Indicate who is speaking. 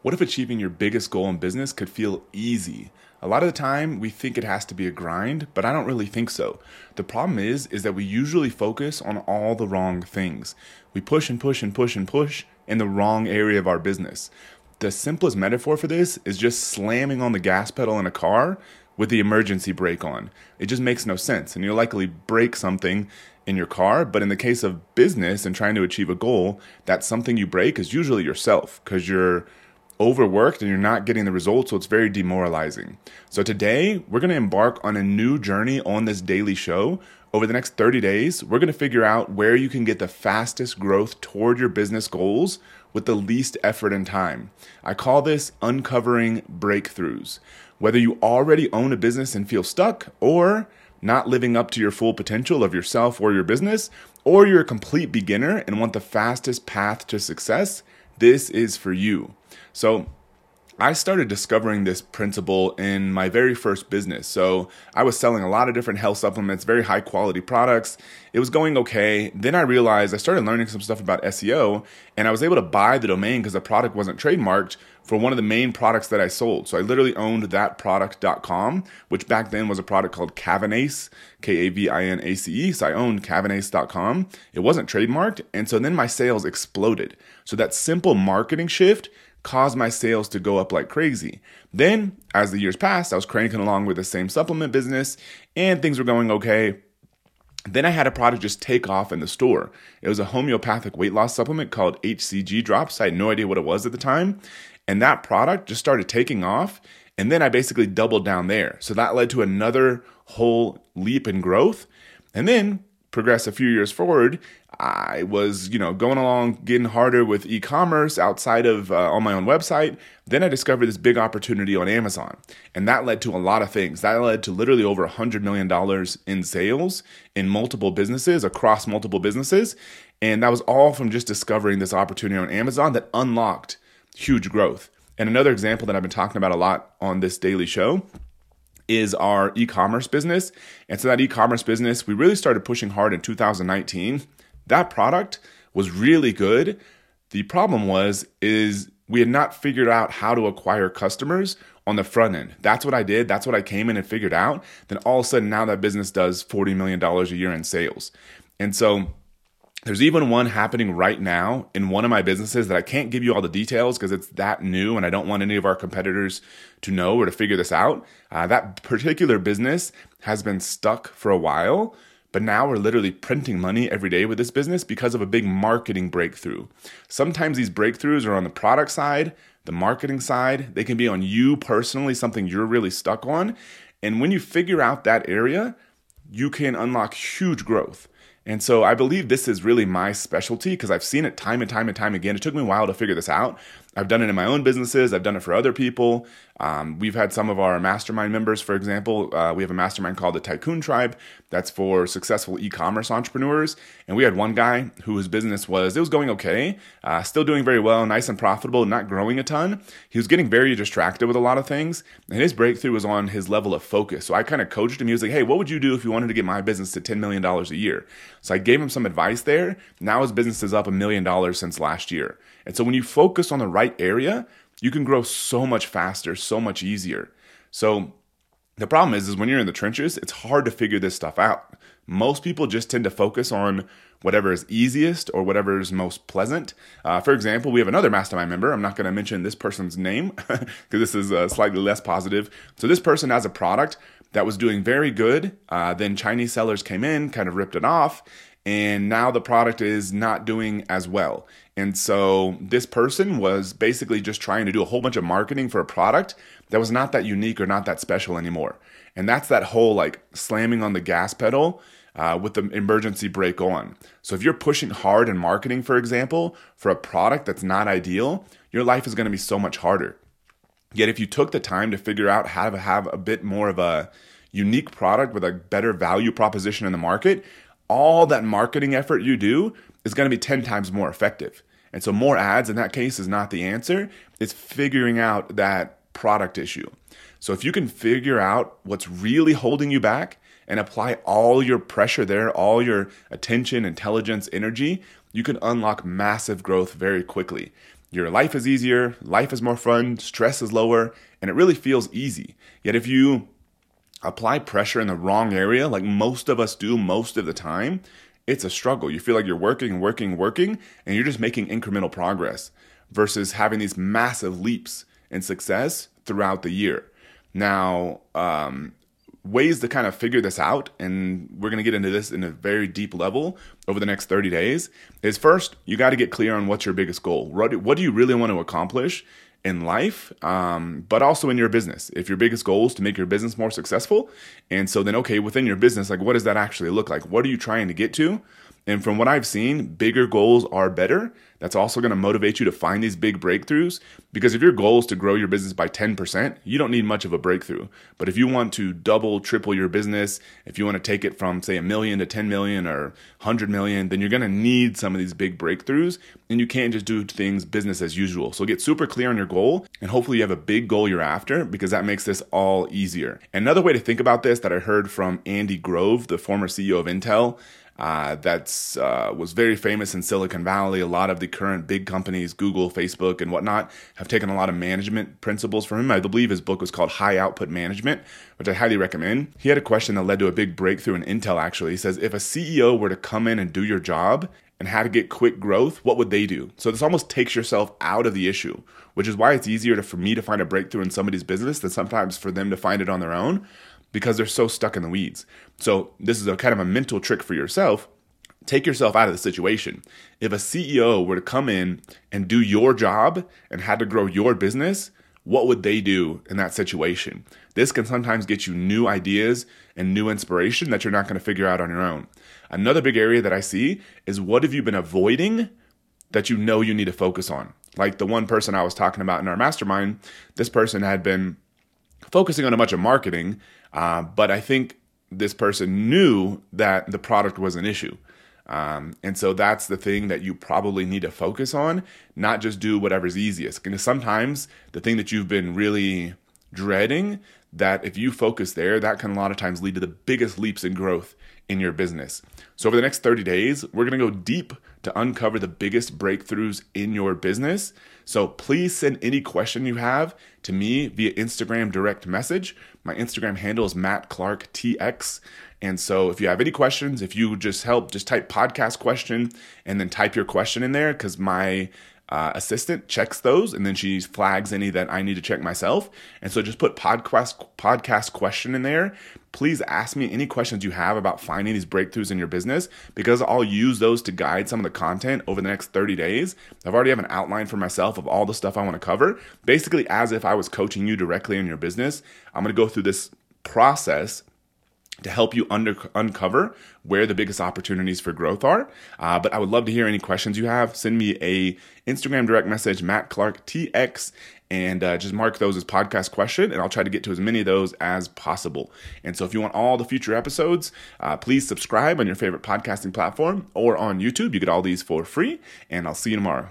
Speaker 1: What if achieving your biggest goal in business could feel easy? A lot of the time we think it has to be a grind, but I don't really think so. The problem is is that we usually focus on all the wrong things. We push and push and push and push in the wrong area of our business. The simplest metaphor for this is just slamming on the gas pedal in a car with the emergency brake on. It just makes no sense and you'll likely break something in your car, but in the case of business and trying to achieve a goal, that something you break is usually yourself because you're overworked and you're not getting the results, so it's very demoralizing. So today, we're going to embark on a new journey on this daily show. Over the next 30 days, we're going to figure out where you can get the fastest growth toward your business goals with the least effort and time. I call this uncovering breakthroughs. Whether you already own a business and feel stuck, or not living up to your full potential of yourself or your business, or you're a complete beginner and want the fastest path to success, this is for you. So, I started discovering this principle in my very first business. So I was selling a lot of different health supplements, very high quality products. It was going okay. Then I realized I started learning some stuff about SEO and I was able to buy the domain because the product wasn't trademarked for one of the main products that I sold. So I literally owned thatproduct.com, which back then was a product called Kavinace, K A V I N A C E. So I owned Kavinace.com. It wasn't trademarked. And so then my sales exploded. So that simple marketing shift caused my sales to go up like crazy. Then, as the years passed, I was cranking along with the same supplement business and things were going okay. Then I had a product just take off in the store. It was a homeopathic weight loss supplement called HCG Drops. I had no idea what it was at the time. And that product just started taking off. And then I basically doubled down there. So that led to another whole leap in growth. And then progress a few years forward, I was, you know, going along, getting harder with e-commerce outside of uh, on my own website. Then I discovered this big opportunity on Amazon, and that led to a lot of things. That led to literally over a hundred million dollars in sales in multiple businesses across multiple businesses, and that was all from just discovering this opportunity on Amazon that unlocked huge growth. And another example that I've been talking about a lot on this daily show is our e-commerce business. And so that e-commerce business, we really started pushing hard in 2019 that product was really good. The problem was is we had not figured out how to acquire customers on the front end. That's what I did. That's what I came in and figured out. Then all of a sudden now that business does $40 million a year in sales. And so there's even one happening right now in one of my businesses that I can't give you all the details because it's that new and I don't want any of our competitors to know or to figure this out. Uh, that particular business has been stuck for a while but now we're literally printing money every day with this business because of a big marketing breakthrough. Sometimes these breakthroughs are on the product side, the marketing side, they can be on you personally, something you're really stuck on. And when you figure out that area, you can unlock huge growth. And so I believe this is really my specialty because I've seen it time and time and time again. It took me a while to figure this out. I've done it in my own businesses, I've done it for other people. Um, we've had some of our mastermind members, for example, uh, we have a mastermind called the Tycoon Tribe that's for successful e commerce entrepreneurs. And we had one guy whose business was, it was going okay, uh, still doing very well, nice and profitable, not growing a ton. He was getting very distracted with a lot of things. And his breakthrough was on his level of focus. So I kind of coached him. He was like, hey, what would you do if you wanted to get my business to $10 million a year? So I gave him some advice there. Now his business is up a million dollars since last year. And so when you focus on the right area, you can grow so much faster, so much easier. So the problem is, is when you're in the trenches, it's hard to figure this stuff out. Most people just tend to focus on whatever is easiest or whatever is most pleasant. Uh, for example, we have another mastermind member. I'm not going to mention this person's name because this is uh, slightly less positive. So this person has a product that was doing very good. Uh, then Chinese sellers came in, kind of ripped it off, and now the product is not doing as well. And so this person was basically just trying to do a whole bunch of marketing for a product that was not that unique or not that special anymore. And that's that whole like slamming on the gas pedal uh, with the emergency brake on. So if you're pushing hard in marketing, for example, for a product that's not ideal, your life is going to be so much harder. Yet if you took the time to figure out how to have a bit more of a unique product with a better value proposition in the market, all that marketing effort you do is going to be 10 times more effective. And so more ads in that case is not the answer. It's figuring out that product issue. So if you can figure out what's really holding you back and apply all your pressure there, all your attention, intelligence, energy, you can unlock massive growth very quickly. your life is easier, life is more fun, stress is lower, and it really feels easy. Yet if you apply pressure in the wrong area, like most of us do most of the time, it's a struggle. You feel like you're working, working, working, and you're just making incremental progress versus having these massive leaps in success throughout the year. Now, um, ways to kind of figure this out, and we're going to get into this in a very deep level over the next 30 days, is first, you got to get clear on what's your biggest goal. What do, what do you really want to accomplish? In life, um, but also in your business. If your biggest goal is to make your business more successful, and so then, okay, within your business, like what does that actually look like? What are you trying to get to? And from what I've seen, bigger goals are better. That's also going to motivate you to find these big breakthroughs because if your goal is to grow your business by 10%, you don't need much of a breakthrough. But if you want to double, triple your business, if you want to take it from say a million to 10 million or 100 million, then you're going to need some of these big breakthroughs and you can't just do things business as usual. So get super clear on your goal and hopefully you have a big goal you're after because that makes this all easier. Another way to think about this that I heard from Andy Grove, the former CEO of Intel, uh, that's uh, was very famous in Silicon Valley. A lot of the current big companies, Google, Facebook, and whatnot, have taken a lot of management principles from him. I believe his book was called High Output Management, which I highly recommend. He had a question that led to a big breakthrough in Intel. Actually, he says if a CEO were to come in and do your job and how to get quick growth, what would they do? So this almost takes yourself out of the issue, which is why it's easier to, for me to find a breakthrough in somebody's business than sometimes for them to find it on their own because they're so stuck in the weeds. So, this is a kind of a mental trick for yourself. Take yourself out of the situation. If a CEO were to come in and do your job and had to grow your business, what would they do in that situation? This can sometimes get you new ideas and new inspiration that you're not going to figure out on your own. Another big area that I see is what have you been avoiding that you know you need to focus on? Like the one person I was talking about in our mastermind, this person had been focusing on a bunch of marketing uh, but I think this person knew that the product was an issue. Um, and so that's the thing that you probably need to focus on, not just do whatever's easiest. Because sometimes the thing that you've been really dreading, that if you focus there, that can a lot of times lead to the biggest leaps in growth in your business. So, over the next 30 days, we're gonna go deep to uncover the biggest breakthroughs in your business. So, please send any question you have to me via Instagram direct message. My Instagram handle is Matt Clark TX. And so, if you have any questions, if you just help, just type podcast question and then type your question in there because my uh, assistant checks those and then she flags any that I need to check myself. And so just put podcast podcast question in there. Please ask me any questions you have about finding these breakthroughs in your business because I'll use those to guide some of the content over the next 30 days. I've already have an outline for myself of all the stuff I want to cover, basically as if I was coaching you directly in your business. I'm going to go through this process to help you under, uncover where the biggest opportunities for growth are. Uh, but I would love to hear any questions you have. Send me a Instagram direct message, Matt Clark TX, and uh, just mark those as podcast question, and I'll try to get to as many of those as possible. And so, if you want all the future episodes, uh, please subscribe on your favorite podcasting platform or on YouTube. You get all these for free, and I'll see you tomorrow.